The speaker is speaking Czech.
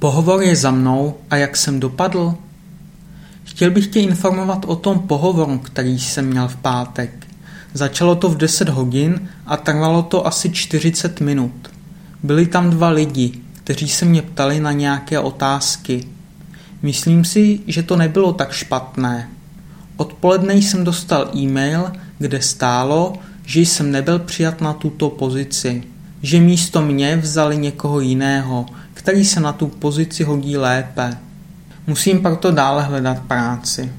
Pohovor je za mnou a jak jsem dopadl? Chtěl bych tě informovat o tom pohovoru, který jsem měl v pátek. Začalo to v 10 hodin a trvalo to asi 40 minut. Byli tam dva lidi, kteří se mě ptali na nějaké otázky. Myslím si, že to nebylo tak špatné. Odpoledne jsem dostal e-mail, kde stálo, že jsem nebyl přijat na tuto pozici, že místo mě vzali někoho jiného, který se na tu pozici hodí lépe. Musím proto dále hledat práci.